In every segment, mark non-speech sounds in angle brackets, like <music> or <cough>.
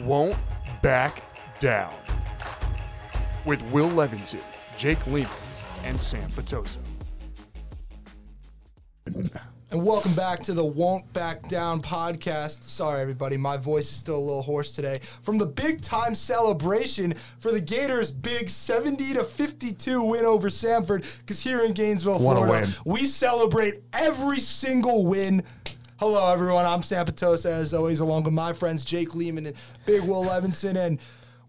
Won't back down. With Will Levinson, Jake Lehman, and Sam Patosa. And welcome back to the Won't Back Down podcast. Sorry, everybody, my voice is still a little hoarse today. From the big time celebration for the Gators' big 70 to 52 win over Samford, because here in Gainesville, Florida, we celebrate every single win. Hello, everyone. I'm Sam Patosa, as always, along with my friends Jake Lehman and Big Will Levinson, and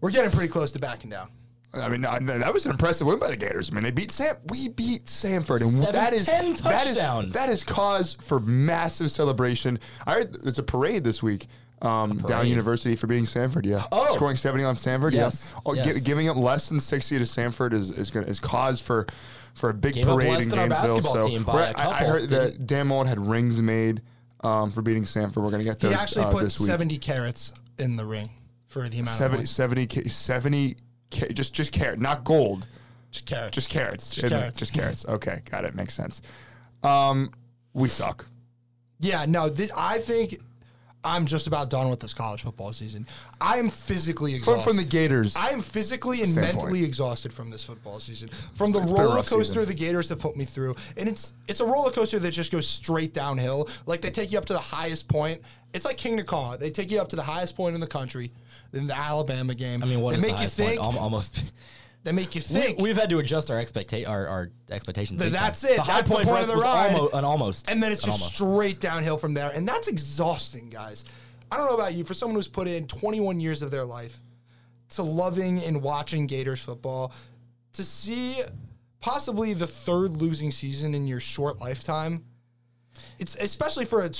we're getting pretty close to backing down. I mean, I- that was an impressive win by the Gators. I mean, they beat Sam. We beat Samford, and Seven- that is 10 that is touchdowns. that is cause for massive celebration. I heard it's a parade this week. Um, down? University for beating Samford, yeah. Oh. Scoring 70 on Samford, Yes, yeah. Oh, gi- giving up less than 60 to Samford is is, gonna, is cause for for a big Gave up parade less in than our Gainesville. basketball So team by we're- a I, I couple, heard that Dan Mullen had rings made um, for beating Samford. We're gonna get those He actually uh, put this week. 70 carats in the ring for the amount of 70, points. 70, 70 ca- just just carat, not gold. Just carats. Just carrots. Just carrots. Just carrots. Okay, got it. Makes sense. Um, we suck. Yeah, no, this, I think I'm just about done with this college football season. I am physically From, exhausted. from the Gators. I am physically and standpoint. mentally exhausted from this football season. From the It's been a roller coaster season. the Gators have put me through, and it's it's a roller coaster that just goes straight downhill. Like they take you up to the highest point. It's like King Kong. They take you up to the highest point in the country. In the Alabama game, I mean, what they is make the you highest point? think. Almost. <laughs> They make you think. we've had to adjust our expecta- our, our expectations. Th- that's it. The high That's the point, for point of the ride. Almost, an almost. and then it's just almost. straight downhill from there. And that's exhausting, guys. I don't know about you. For someone who's put in 21 years of their life to loving and watching Gators football, to see possibly the third losing season in your short lifetime, it's especially for a,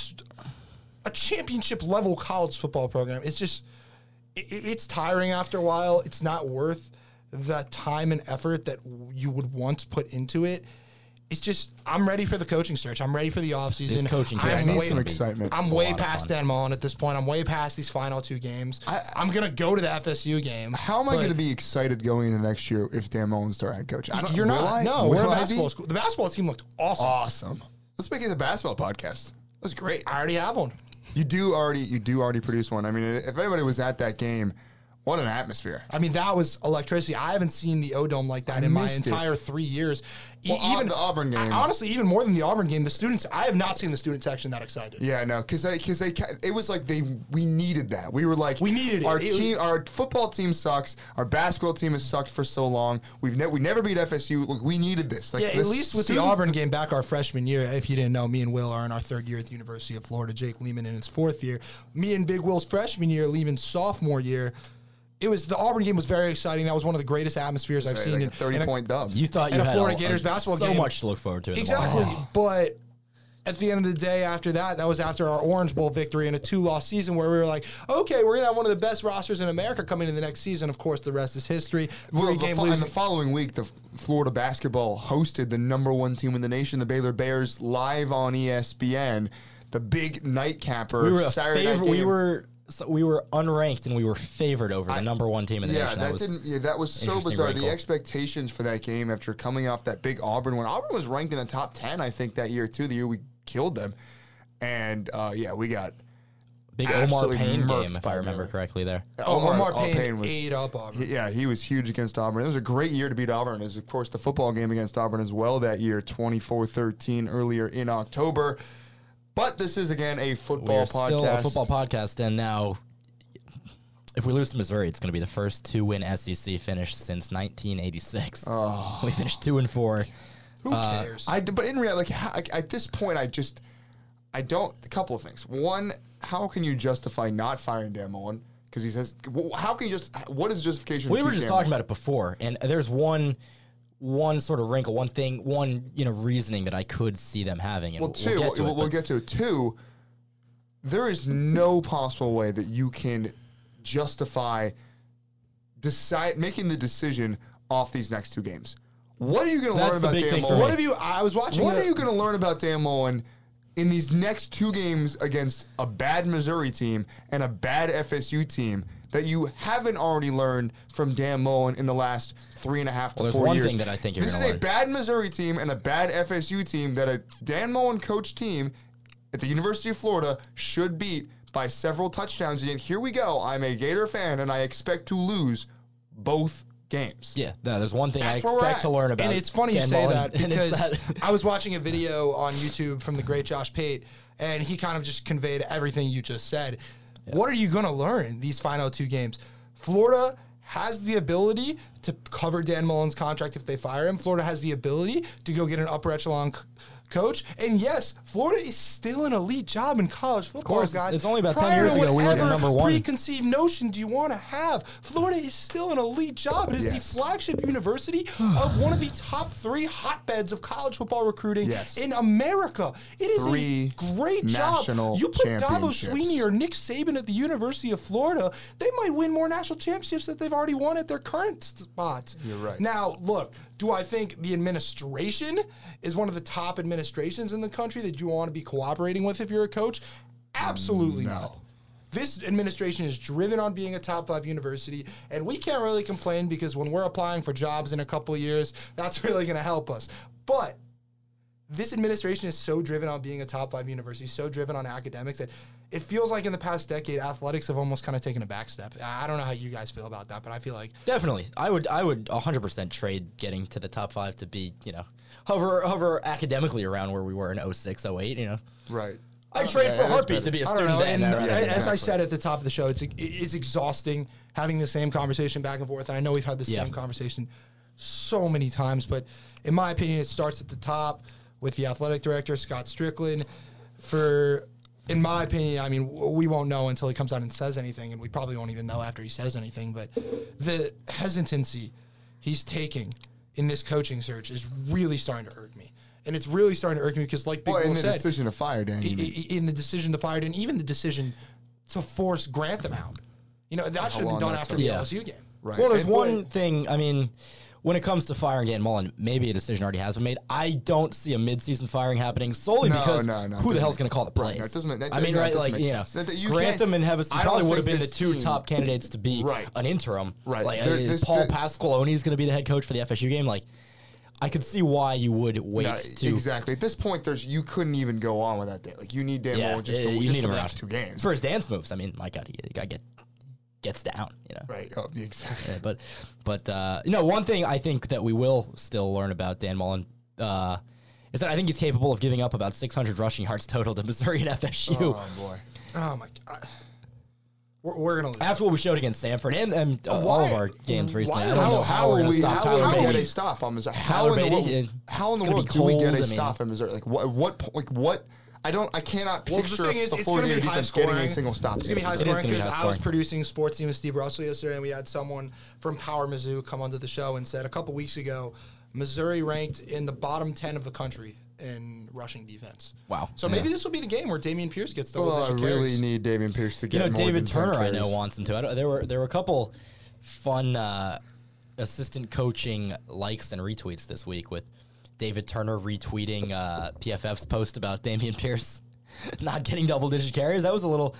a championship level college football program. It's just it, it's tiring after a while. It's not worth the time and effort that you would once put into it. It's just I'm ready for the coaching search. I'm ready for the offseason. This coaching I'm need way, some excitement. I'm way past. Dan Mullen at this point. I'm way past these final two games. I, am gonna go to the FSU game. How am I going to be excited going into next year if Dan Mullen's our head coach? You're not. I? No, we're a basketball school. The basketball team looked awesome. Awesome. Let's make it a basketball podcast. That's great. I already have one. You do already. You do already produce one. I mean, if anybody was at that game, what an atmosphere. I mean, that was electricity. I haven't seen the O Dome like that I in my missed it. entire three years. E- Well, Au- the Auburn game. honestly, even more than the Auburn game, the students. I have not seen the student section that excited. Yeah, no, because they, because they, it was like they, we needed that. We were like, We needed. Our It- team, our football team sucks. Our basketball team has sucked for so long. We've ne- we never beat FSU. Look, we needed this. Like, Yeah, at least with the Auburn game back our freshman year. If you didn't know, me and Will are in our third year at the University of Florida. Jake Lehman in his fourth year. Me and Big Will's freshman year, Lehman's sophomore year. It was the Auburn game was very exciting. That was one of the greatest atmospheres I've Like seen a in thirty in a- point dub. You thought you and a had Florida Gators basketball so game. much to look forward to. In Exactly. The. But at the end of the day, after that, that was after our Orange Bowl victory in a two loss season where we were like, okay, we're going to have one of the best rosters in America coming in the next season. Of course, the rest is history. Well, Three the game fo- and losing. the following week, the Florida basketball hosted the number one team in the nation, the Baylor Bears, live on ESPN. The big nightcapper we were a Saturday night favorite. We were so we were unranked and we were favored over the number one team in the yeah, nation. that, was didn't. Yeah, that was so bizarre. wrinkle. The expectations for that game after coming off that big Auburn one. Auburn was ranked in the top ten, I think, that year too. The year we killed them, and uh, yeah, we got big Omar absolutely Payne murked game, if I remember Baylor. correctly. There. oh, Omar, Payne, Payne was ate up Auburn. he- yeah, he was huge against Auburn. It was a great year to beat Auburn. It was, of course, the football game against Auburn as well that year, 24-13 earlier in October. But this is, again, a football We're podcast. still a football podcast, and now if we lose to Missouri, it's going to be the first two-win SEC finish since 1986. Oh. We finished two and four. Who uh, cares? I, but in reality, like, like, at this point, I just, I don't, a couple of things. One, how can you justify not firing Dan Mullen? Because he says, how can you just, what is justification? We were just Dan talking Mullen? about it before, and there's one, one sort of wrinkle, one thing, one you know reasoning that I could see them having. And Well, two, we'll we'll, get to it, we'll get to it. Two, there is no possible way that you can justify decide making the decision off these next two games. What are you going to learn about big Dan Mullen? What have you? I was watching. What a- are you going to learn about Dan Mullen in these next two games against a bad Missouri team and a bad FSU team that you haven't already learned from Dan Mullen in the last three and a half to Well, there's four one years? thing that I think you're this is gonna a bad Missouri team and a bad FSU team that a Dan Mullen coached team at the University of Florida should beat by several touchdowns. And here we go. I'm a Gator fan and I expect to lose both games. Yeah, no, there's one thing That's I expect to learn about. And it's funny you say Mullen, that <laughs> because that- I was watching a video on YouTube from the great Josh Pate, and he kind of just conveyed everything you just said. What are you going to learn these final two games? Florida has the ability to cover Dan Mullen's contract if they fire him. Florida has the ability to go get an upper echelon coach. And yes, Florida is still an elite job in college football, of course, guys. it's only about 10 years ago we were the number one. preconceived notion do you want to have? Florida is still an elite job. It is Yes. the flagship university of one of the top three hotbeds of college football recruiting Yes. in America. It is Three a great national job. You put Dabo. Swinney or Nick Saban at the University of Florida, they might win more national championships that they've already won at their current spots. You're right. Now, look, do I think the administration is one of the top administrations in the country that you want to be cooperating with if you're a coach? Absolutely not. This administration is driven on being a top five university, and we can't really complain because when we're applying for jobs in a couple of years, that's <laughs> really going to help us. But this administration is so driven on being a top five university, so driven on academics that it feels like in the past decade, athletics have almost kind of taken a back step. I don't know how you guys feel about that, but I feel like Definitely, I would I would 100 percent trade getting to the top five to be you know hover hover academically around where we were in 06, 08, You know, Right. I'd trade Yeah, for a heartbeat to be a student know. then. And uh, uh, rather as I said at the top of the show, it's it's exhausting having the same conversation back and forth. And I know we've had the Yeah. same conversation so many times, but in my opinion, it starts at the top with the athletic director Scott Stricklin. For, in my opinion, I mean, we won't know until he comes out and says anything, and we probably won't even know after he says anything. But the hesitancy he's taking in this coaching search is really starting to irk me. And it's really starting to irk me because, like Big Well, Will in the said, decision to fire Dan. i- you mean. i- in the decision to fire, and even the decision to force Grantham out. You know, that should have been done after the Yeah. LSU game. Right. Well, there's And- one thing. I mean, when it comes to firing Dan Mullen, maybe a decision already has been made. I don't see a midseason firing happening solely No, because no, no, who the hell's going to call the sense. Right, plays? no, it doesn't- that- I mean, right? Like you know, you Grantham and Heveston probably would have been the two team- top candidates to be Right. an interim. Right. Like There- uh, this- Paul Pasqualoni is going to be the head coach for the FSU game. Like, I could see why you would wait No, to exactly. At this point, there's you couldn't even go on with that day. Like you need Dan Yeah, Mullen just, to, you just need for the next two games. for his dance moves. I mean, my God, he, the guy get gets down. You know. right. Oh, the exact. Yeah, but but uh, you know, one thing I think that we will still learn about Dan Mullen uh, is that I think he's capable of giving up about 600 rushing yards total to Missouri and FSU Oh boy. Oh my god, we're, we're gonna lose. after what we showed against Samford and, and uh, all of our games recently. I don't how- know How, how, we're to we? stop How Tyler will we get Badie. a stop on Missouri? How Tyler in the Badie, world? How in the world do we get a I mean- stop in Missouri? Like what? What? Like what? I don't. I cannot Well, the picture thing is, a it's Florida going to be high defense getting a single stop. It's going to be high scoring because I was producing Sports Team with Steve Russell yesterday, and we had someone from Power Mizzou come onto the show and said a couple weeks ago, Missouri ranked in the bottom ten of the country in rushing defense. Wow. So maybe Yeah. this will be the game where Dameon Pierce gets double Well, I really carries. need Dameon Pierce to get. You know, more David than 10 Turner, I know, wants him to. I don't, there were there were a couple fun uh, assistant coaching likes and retweets this week with David Turner retweeting uh, PFF's post about Dameon Pierce <laughs> not getting double digit carries. That was a little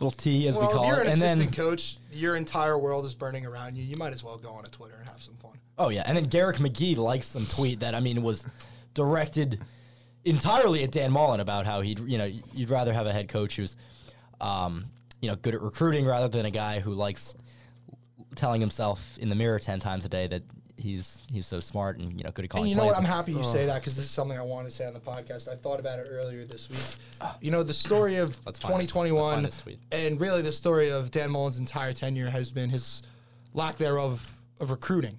little T as Well, we if call you're it. an And then assistant coach, your entire world is burning around you. You might as well go on a Twitter and have some fun. oh yeah, and then Garrick McGee likes some tweet that I mean was directed entirely at Dan Mullen about how he'd you know you'd rather have a head coach who's um, you know good at recruiting rather than a guy who likes telling himself in the mirror ten times a day that he's he's so smart and you know good at calling And you know what? I'm happy you say that because this is something I wanted to say on the podcast. I thought about it earlier this week. You know, the story of Let's find this- let's 2021 find this tweet. and really the story of Dan Mullen's entire tenure has been his lack thereof of recruiting.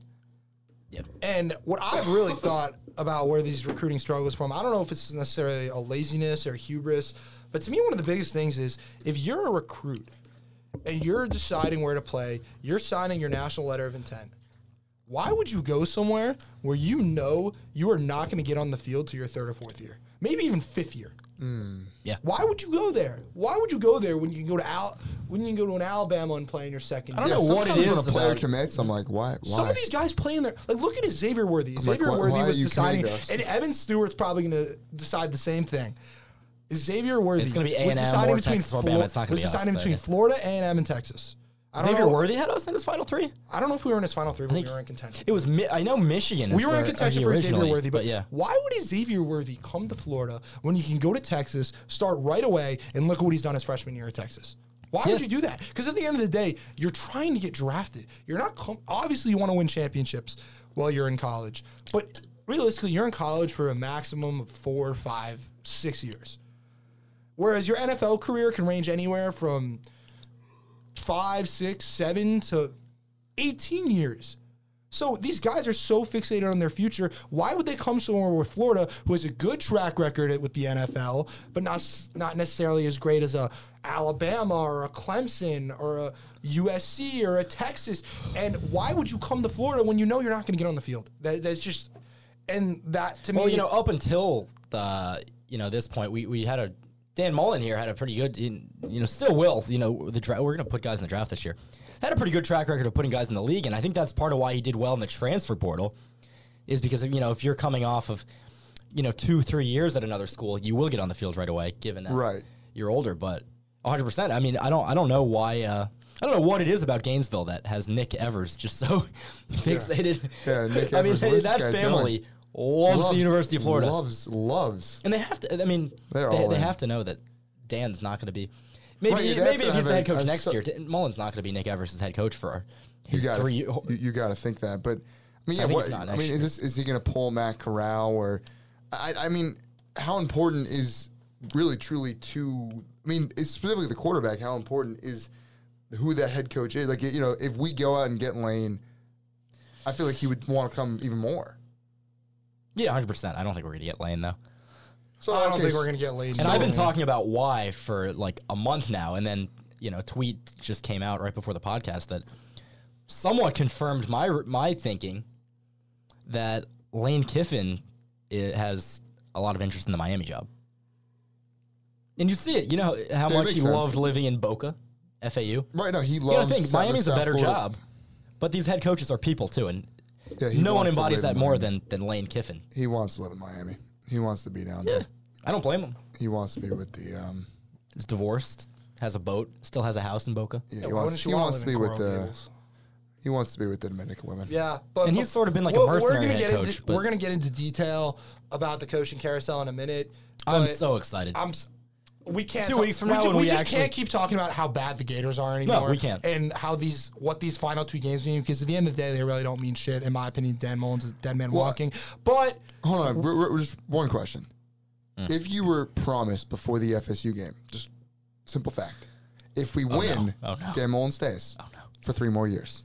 Yep. And what I've really <laughs> thought about where these recruiting struggles from, I don't know if it's necessarily a laziness or hubris, but to me, one of the biggest things is if you're a recruit and you're deciding where to play, you're signing your national letter of intent. Why would you go somewhere where you know you are not going to get on the field to your third or fourth year, maybe even fifth year? Mm. Yeah. Why would you go there? Why would you go there when you can go to Al when you can go to an Alabama and play in your second? I don't year? know what it sometimes when is a player about- commits, I'm like, why? Why? Some of these guys playing there, like look at Xavier Worthy. like, Xavier why- Worthy why was deciding, committing to us? and Evan Stewart's probably going to decide the same thing. Xavier Worthy It's gonna be A&M deciding between Texas or Bama. It's was be us, deciding between yeah. Florida, A and M, and Texas. I don't Xavier know. Worthy had us in his final three. I don't know if we were in his final three, but we think were in contention. It was. Mi- I know Michigan. is we were in where- contention for Xavier originally, Worthy, but yeah. why would Xavier Worthy come to Florida when you can go to Texas, start right away, and look at what he's done his freshman year at Texas? Why would you do that? Because at the end of the day, you're trying to get drafted. You're not com- obviously you want to win championships while you're in college, but realistically, you're in college for a maximum of four, five, six years. Whereas your NFL career can range anywhere from five, six, seven to 18 years. So these guys are so fixated on their future. Why would they come somewhere with Florida, who has a good track record with the NFL, but not not necessarily as great as a Alabama or a Clemson or a USC or a Texas? And why would you come to Florida when you know you're not going to get on the field? That, that's just, and that to Well, me, Well, you know, up until the you know this point, we, we had a Dan Mullen here had a pretty good, you know, still will. You know, the dra- we're going to put guys in the draft this year. Had a pretty good track record of putting guys in the league, and I think that's part of why he did well in the transfer portal, is because you know if you're coming off of, you know, two three years at another school, you will get on the field right away, given that Right. you're older. But 100. percent I mean, I don't I don't know why. Uh, I don't know what it is about Gainesville that has Nick Evers just so <laughs> fixated. Yeah, Nick <laughs> I mean, Evers, that guy family doing? Loves, the University of Florida. Loves, loves. And they have to. I mean, They're they, all they in. have to know that Dan's not going to be. Maybe Right, you'd have maybe to if he's have the head a- coach a next so- year, Mullen's not going to be Nick Evers' head coach for You his got three. you, you got to think that. But I mean, I yeah, think what, it's not I mean, is this is he going to pull Matt Corral or? I, I mean, how important is really truly to? I mean, it's specifically the quarterback. How important is who that head coach is? Like you know, if we go out and get Lane, I feel like he would want to come even more. Yeah, hundred percent. I don't think we're going to get Lane though. So I don't okay, think we're going to get Lane. And I've been talking about why for like a month now, and then you know, tweet just came out right before the podcast that somewhat confirmed my my thinking that Lane Kiffin i has a lot of interest in the Miami job. And you see it, you know how it much he sense. loved living in Boca, FAU. Right now, he You gotta loves. think South- Miami's a better Florida. job, but these head coaches are people too, and Yeah, he no one wants to embodies live in that more than than Lane Kiffin. he wants to live in Miami. He wants to be down there. I don't blame him. He wants to be with the. Um, He's divorced, has a boat, still has a house in Boca, yeah, Yeah, he why wants. wouldn't He wanna wants to live be in with Coral the. Gables? He wants to be with the Dominican women. Yeah, but And he's sort of been like a we're- we're mercenary gonna head coach, Into, but- we're going to get into detail about the coaching carousel in a minute. I'm but so excited. I'm. s- We can't. Two talk- weeks from we now ju- when we we just actually- can't keep talking about how bad the Gators are anymore. we can't. And how these, what these final two games mean, because at the end of the day, they really don't mean shit. In my opinion, Dan Mullen's a dead man Well, walking. But Hold on, we're, we're- just one question. Mm. If you were promised before the FSU game, just simple fact, if we win, Oh, no. Dan Mullen stays Oh, no. for three more years.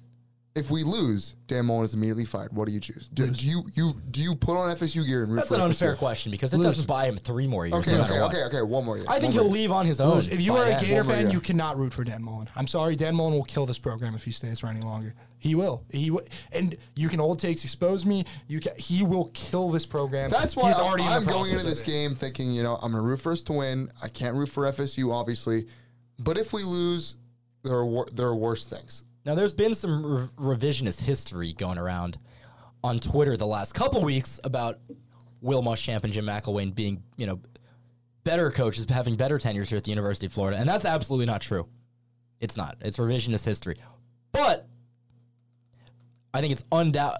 If we lose, Dan Mullen is immediately fired. What do you choose? Do, do you you do you put on FSU gear and root That's for an unfair FSU? question because it Lose. doesn't buy him three more years. Okay, no matter okay, what. okay, okay. One more year. I think One he'll more year. leave on his own. if you by are a then. Gator more fan, year. you cannot root for Dan Mullen. I'm sorry, Dan Mullen will kill this program if he stays for any longer. He will. He w- and you can old takes expose me. You can, he will kill this program. That's why he's I'm, already in I'm the going process into of this it. game thinking, you know, I'm going to root for us to win. I can't root for FSU, obviously, but if we lose, there are wor- there are worse things. Now, there's been some re- revisionist history going around on Twitter the last couple weeks about Will Muschamp and Jim McElwain being, you know, better coaches, having better tenures here at the University of Florida, and that's absolutely not true. It's not. It's revisionist history, but I think it's undoubt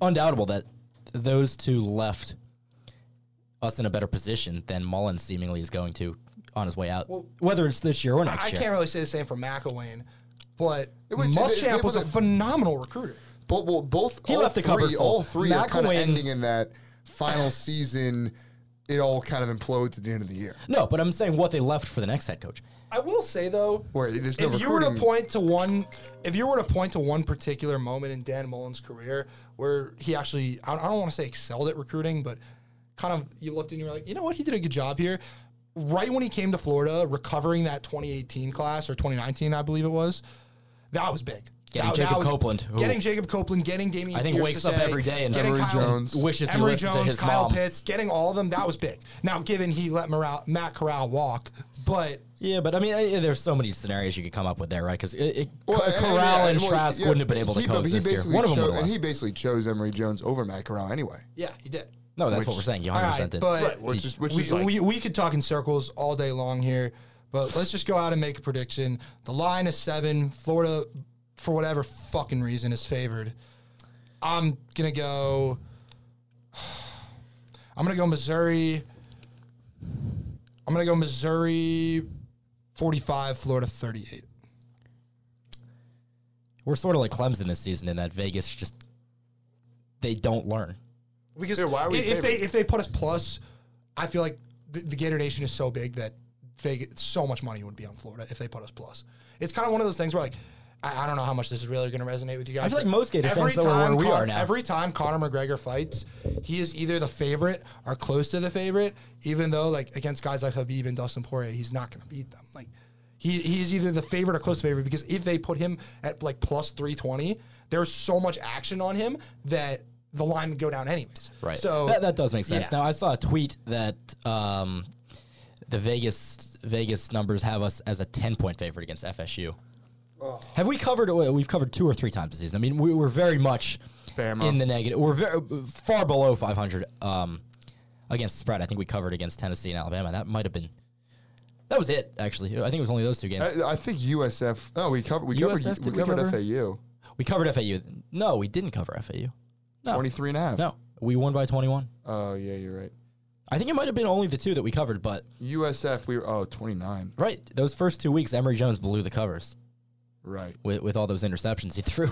undoubtable that those two left us in a better position than Mullen seemingly is going to on his way out, Well, whether it's this year or next I year. I can't really say the same for McElwain, but It was- Muschamp was a phenomenal recruiter. Both, well, both He all left the three, cupboard full. all three are kind of ending in that final season. It all kind of implodes at the end of the year. No, but I'm saying what they left for the next head coach. I will say though, Wait, no if you were to point to one, if you were to point to one particular moment in Dan Mullen's career where he actually, I I don't want to say excelled at recruiting, but kind of you looked and you were like, you know what, he did a good job here. Right when he came to Florida, recovering that 2018 class or 2019, I believe it was, that was big. Getting That- Jacob that was- Copeland, who getting Jacob Copeland, getting Dameon. I think Pierce wakes to up say, every day and getting Emory Kyle- Jones. wishes he Emory listened Jones, to his Kyle mom. Pitts, getting all of them, that was big. Now, given he let Morale, Matt Corral walk, but Yeah, but I mean, I, there's so many scenarios you could come up with there, right? Because it, it, Well, Cor- and- Corral and- and well, Trask yeah, wouldn't have been able to he, but he coexist here. One of them cho- would and he basically chose Emory Jones over Matt Corral anyway. yeah, he did. No, that's which- what we're saying. You All 100 right, percent did. but Which is which we, is like we, we could talk in circles all day long here, but let's just go out and make a prediction. The line is seven. Florida, for whatever fucking reason, is favored. I'm gonna go. <sighs> I'm gonna go Missouri. I'm gonna go Missouri, 45, Florida 38. we're sort of like Clemson this season in that Vegas just they don't learn. Because Yeah, why are we if, if they if they put us plus, I feel like the, the Gator Nation is so big that Vegas so much money would be on Florida if they put us plus. It's kind of one of those things where like I, I don't know how much this is really going to resonate with you guys. I feel like most Gator every fans know where time we Con- are now. Every time Conor McGregor fights, he is either the favorite or close to the favorite. Even though like against guys like Khabib and Dustin Poirier, he's not going to beat them. Like he he's either the favorite or close to favorite because if they put him at like plus three twenty, there's so much action on him that the line would go down anyways. Right. So that, that does make sense. yeah. Now I saw a tweet that um, the Vegas Vegas numbers have us as a 10 point favorite against FSU. Oh. Have we covered? We've covered two or three times this season. I mean, we, we're very much Bama. in the negative. We're very far below 500 um, against spread. I think we covered against Tennessee and Alabama. That might have been. That was it, actually. I think it was only those two games. I, I think USF. Oh, we covered. We covered. We we covered cover? FAU. we covered FAU. No, we didn't cover FAU. No, 23 and a half. no, we won by 21. Oh yeah, you're right. I think it might have been only the two that we covered, but USF. We were oh 29. right, those first two weeks, Emory Jones blew the covers. Right. with, with all those interceptions he threw.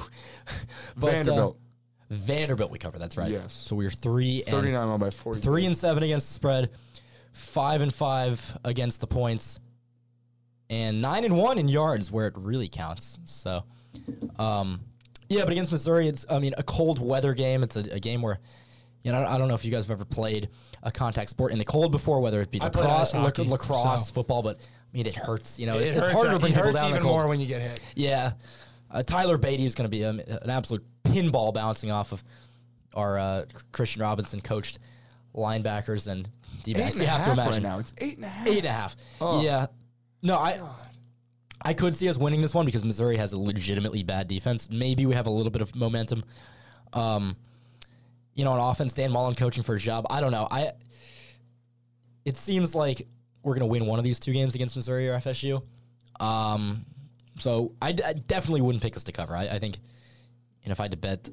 <laughs> But, uh, Vanderbilt. Vanderbilt, we covered. That's right. Yes. So we were three and 39 on by 40. three and seven against the spread, five and five against the points, and nine and one in yards where it really counts. So, um, yeah, but against Missouri, it's I mean a cold weather game. It's a, a game where. You know, I don't know if you guys have ever played a contact sport in the cold before, whether it be lacrosse, hockey, lacrosse, so- football, but I mean, it hurts. You know, it it's, it's hurts, harder to bring it people hurts down even more when you get hit. Yeah. Uh, Tyler Badie is going to be um, an absolute pinball bouncing off of our uh, Christian Robinson coached linebackers and D backs. You have to imagine. right now. It's eight and a half. Eight and a half. Oh. Yeah. No, I. I could see us winning this one because Missouri has a legitimately bad defense. Maybe we have a little bit of momentum. Um, you know, on offense, Dan Mullen coaching for his job. I don't know. I. It seems like we're gonna win one of these two games against Missouri or FSU. Um, so I, d- I definitely wouldn't pick us to cover. I, I think, and if I had to bet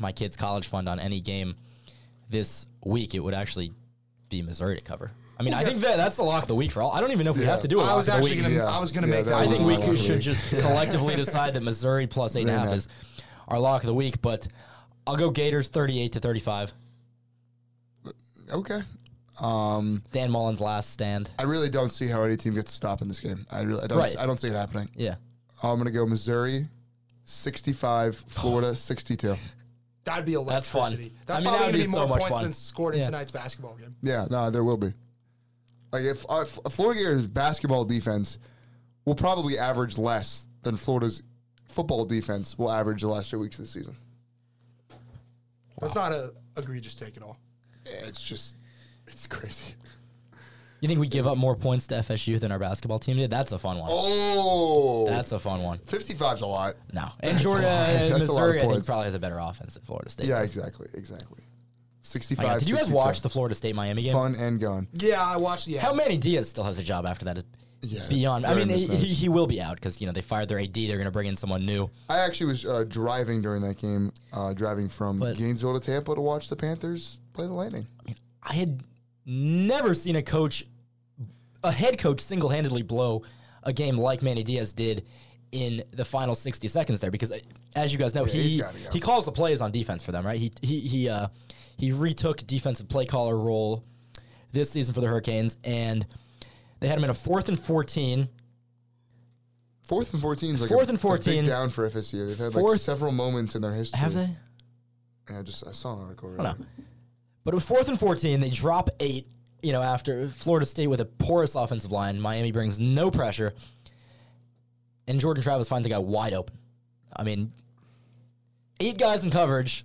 my kid's college fund on any game this week, it would actually be Missouri to cover. I mean, I think that that's the lock of the week for all. I don't even know if we Yeah. have to do it. lock was actually gonna Yeah. I was gonna Yeah, make that that. I think we lock of could, the should just collectively decide that Missouri plus eight and a half is our lock of the week. But I'll go Gators thirty-eight to thirty-five. Okay. Um, Dan Mullen's last stand. I really don't see how any team gets a stop in this game. I really, I don't, Right. I don't see it happening. Yeah, I'm gonna go Missouri, 65, Florida, <sighs> 62. That'd be a lot. That's fun. electricity. That's I mean, that probably would gonna be be so more much points fun. than scored in Yeah. tonight's basketball game. Yeah, no, there will be. Like if uh, F- Florida Gators basketball defense will probably average less than Florida's football defense will average the last two weeks of the season. That's not a egregious take at all. It's just, it's crazy. you think we give up more points to FSU than our basketball team did? That's a fun one. Oh, That's a fun one. 55's a lot. No, and a Georgia, and <laughs> That's a lot of Missouri, I think points. probably has a better offense than Florida State. Yeah, does. exactly, exactly. Oh, My 65. God, Did you guys 62. watch the Florida State Miami game? fun and gone? Yeah, I watched the. How many Diaz still has a job after that? Yeah, beyond. I mean, he, he will be out because you know they fired their AD. They're going to bring in someone new. I actually was uh, driving during that game, uh, driving from But- Gainesville to Tampa to watch the Panthers play the Lightning. I had never seen a coach, a head coach, single handedly blow a game like Manny Diaz did in the final 60 seconds there because uh, as you guys know Yeah, he go. he calls the plays on defense for them right he he he uh he retook defensive play caller role this season for the Hurricanes and they had him in a fourth and 14 Fourth and 14 is like Fourth a, and a 14. big down for FSU. They've had like Fourth- several moments in their history. have they Yeah, I just I saw an article. I don't know. But it was fourth and 14. They drop eight, you know, after Florida State with a porous offensive line. Miami brings no pressure. And Jordan Travis finds a guy wide open. I mean, eight guys in coverage.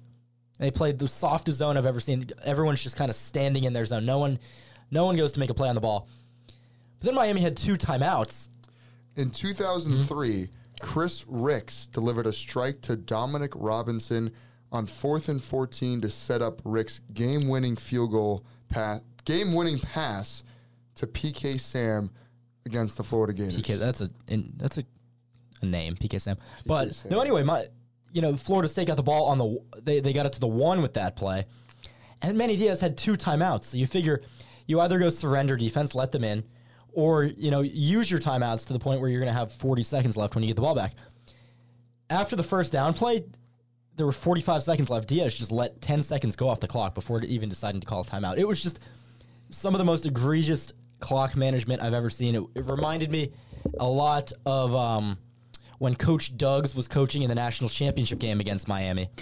They played the softest zone I've ever seen. Everyone's just kind of standing in their zone. No one, no one goes to make a play on the ball. But then Miami had two timeouts. In 2003, Chris Rix delivered a strike to Dominic Robinson on fourth and 14 to set up Rix' game-winning field goal pass, game-winning pass to PK Sam against the Florida Gators. PK, that's a in, that's a, a name, PK Sam. But Sam. no, anyway, my you know Florida State got the ball on the they they got it to the one with that play, and Manny Diaz had two timeouts. So you figure you either go surrender defense, let them in, or you know use your timeouts to the point where you're going to have 40 seconds left when you get the ball back. After the first down play, there were 45 seconds left. Diaz just let 10 seconds go off the clock before even deciding to call a timeout. It was just some of the most egregious clock management I've ever seen. It, it reminded me a lot of um, when Coach Duggs was coaching in the national championship game against Miami <laughs>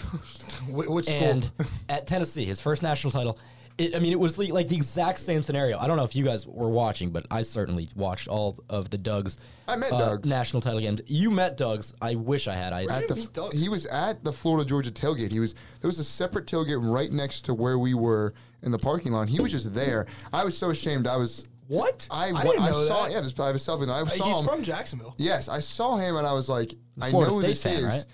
Wh- which school? and at Tennessee, his first national title. It, I mean, it was li- like the exact same scenario. I don't know if you guys were watching, but I certainly watched all of the Duggs. I met uh, Duggs. national title games. You met Duggs. I wish I had. I at the, meet Doug? he was at the Florida Georgia tailgate. He was there was a separate tailgate right next to where we were in the parking lot. He was just there. I was so ashamed. I was what? I, I didn't I know saw that. yeah, just I was selfie. I saw He's him. from Jacksonville. yes, I saw him and I was like, I Florida know who State this fan, is. right?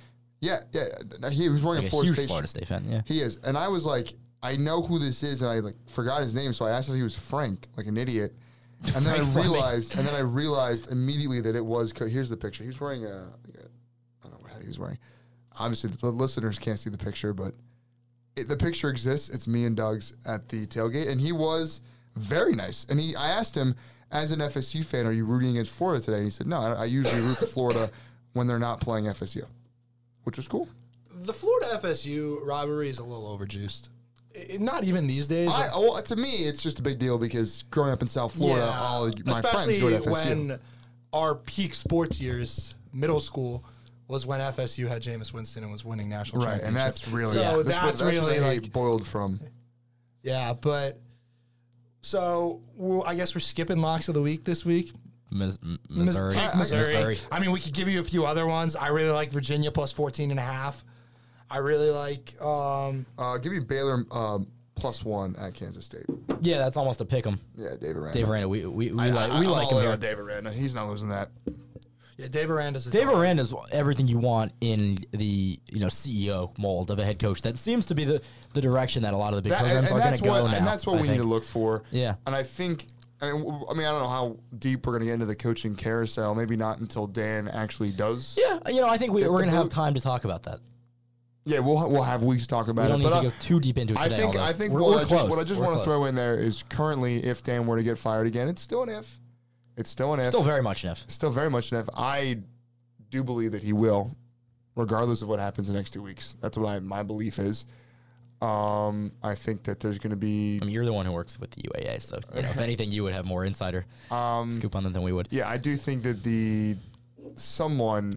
Yeah, yeah. He was wearing like a a Florida huge State. Florida State fan. Yeah. He is, and I was like, I know who this is, and I like forgot his name, so I asked if he was Frank, like an idiot. <laughs> And then I realized, and then I realized immediately that it was. Co- here's the picture. He was wearing a I don't know what hat he was wearing. Obviously, the listeners can't see the picture, but it, the picture exists. It's me and Doug's at the tailgate, and he was very nice. And he, I asked him, as an FSU fan, are you rooting against Florida today? And he said, No, I, I usually root for Florida when they're not playing FSU, which was cool. The Florida FSU rivalry is a little overjuiced. I- not even these days. I, well, oh, to me, it's just a big deal because growing up in South Florida, Yeah. all my especially friends go to FSU. when our peak sports years, middle school, was when FSU had Jameis Winston and was winning national right, and that's really So that's, that's that's really where like boiled from. yeah, but so we'll, I guess we're skipping locks of the week this week. Mis- Mis- Missouri. take Missouri. Missouri. I mean, we could give you a few other ones. I really like Virginia plus 14 and a half. I really like um, Uh, give me Baylor um, plus one at Kansas State. Yeah, that's almost a pick 'em. Yeah, Dave Aranda. Dave Aranda, we we, we I, like I, we I'm like all him in here. on Dave Aranda. He's not losing that. yeah, Dave Aranda's a Dave dog. Aranda is everything you want in the you know CEO mold of a head coach. That seems to be the, the direction that a lot of the big That, and, programs and are going that's to go what now. and that's what I we need think. to look for. Yeah. and I think. I mean, w- I mean, I don't know how deep we're going to get into the coaching carousel. Maybe not until Dan actually does. Yeah, you know, I think we, Get we're the going to have boot. time to talk about that. Yeah, we'll we'll have weeks to talk We about don't it. need But to I- go too deep into it I today. think although I think we're, what, we're I just, what I just We're want to throw in there is currently if Dan were to get fired again, it's still an if. It's still an if. Still very much an if. Still very much an if. I do believe that he will, regardless of what happens the next two weeks. That's what I, my belief is. Um, I think that there's going to be. I mean, you're the one who works with the UAA, so you know, if <laughs> anything, you would have more insider Um, scoop on them than we would. yeah, I do think that the someone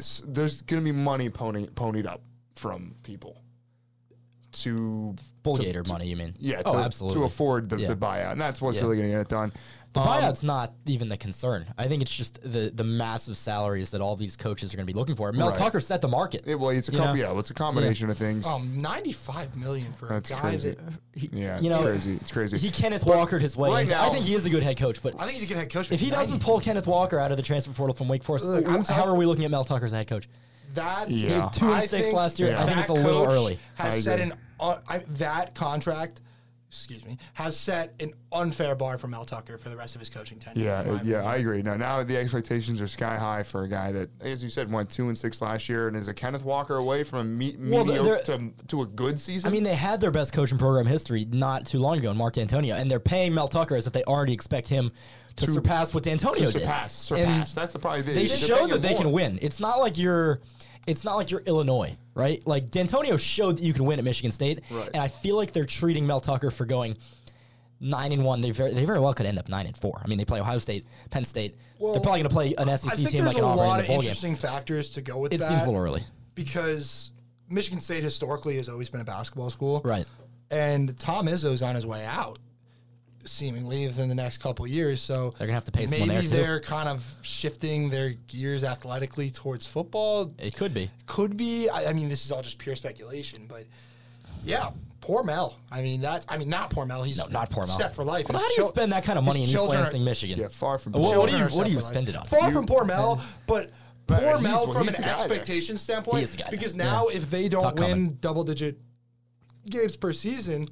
s- there's going to be money pony, ponied up from people to Bull to- Gator to- money, you mean? Yeah, oh, absolutely. to afford the, Yeah. the buyout, and that's what's Yeah. really going to get it done. The Um, buyout's not even the concern. I think it's just the the massive salaries that all these coaches are going to be looking for. Mel Right. Tucker set the market. It, well, it's a com- yeah, it's a combination of things. Um, 95 million for That's a guy crazy. that He- yeah, you it's know, crazy. It's crazy. He Kenneth Walker his way. right now- I think he is a good head coach, but I think he's a good head coach. if he but doesn't pull Kenneth Walker out of the transfer portal from Wake Forest, Look, I'm how telling- are we looking at Mel Tucker as a head coach? that Yeah. He had two I mistakes think last year. I think that it's a little early. Has I set agree. an uh, I, that contract. Excuse me. Has set an unfair bar for Mel Tucker for the rest of his coaching tenure. yeah, in my it- yeah, opinion. I agree. Now, now the expectations are sky high for a guy that, as you said, went two and six last year, and is a Kenneth Walker away from a me- Well, mediocre to, to a good season. I mean, they had their best coach in program history not too long ago in Mark Dantonio, and they're paying Mel Tucker as if they already expect him to, surpass what Dantonio did. surpass, surpass. That's the probably the, They they're show that him they can win. It's not like you're. It's not like you're Illinois, right? Like Dantonio showed that you can win at Michigan State, Right. and I feel like they're treating Mel Tucker for going nine and one. They very, they very well could end up nine and four. I mean, they play Ohio State, Penn State. Well, they're probably going to play an I SEC think team there's like an a Auburn lot in of the bowl game. interesting factors to go with It that. seems a little early, because Michigan State historically has always been a basketball school, right? And Tom Izzo's on his way out. Seemingly within the next couple of years. So They're gonna have to pay someone maybe there, they're kind of shifting their gears athletically towards football. It could be. Could be. I, I mean, this is all just pure speculation, but yeah, poor Mel. I mean that. I mean not poor Mel. He's No, not poor Mel. Set for life. Well, how do you chil- spend that kind of money in East children are- Lansing, Michigan? Yeah, far from. Uh, what- what do you are what do you for spend life. it on? Far You- from poor Mel, but But poor Mel from an the guy there. expectation standpoint. He is the guy because there. now if they don't Tuck win coming. double digit games per season,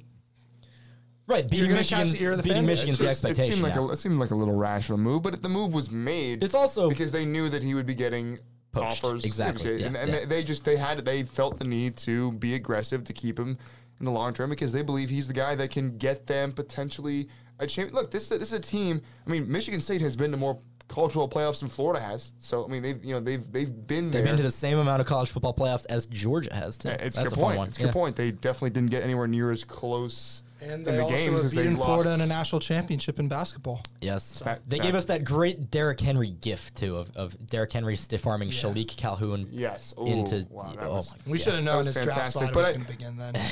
Right, beating gonna Michigan, catch the ear of the beating fan. Michigan's the It expectation. seemed like now. a, it seemed like a little rash of a move, but the move was made. It's also- because they knew that he would be getting Poached. offers. Exactly, and, yeah, and yeah. They, they just they had they felt the need to be aggressive to keep him in the long term because they believe he's the guy that can get them potentially a champion. Look, this is a, this is a team. I mean, Michigan State has been to more college football playoffs than Florida has. So I mean, they've you know they've they've been there. They've been to the same amount of college football playoffs as Georgia has too. Uh, It's a That's good a fun point. one. It's a good Yeah. point. They definitely didn't get anywhere near as close and in they the also games have as they beaten lost. Florida in a national championship in basketball. Yes, That- they that- gave us that great Derrick Henry gift too of, of Derrick Henry stiff arming Shilique Calhoun. Yes. Ooh, into wow, that oh was- my We should have known was his draft fantastic, slide but was I- going to begin then. <laughs>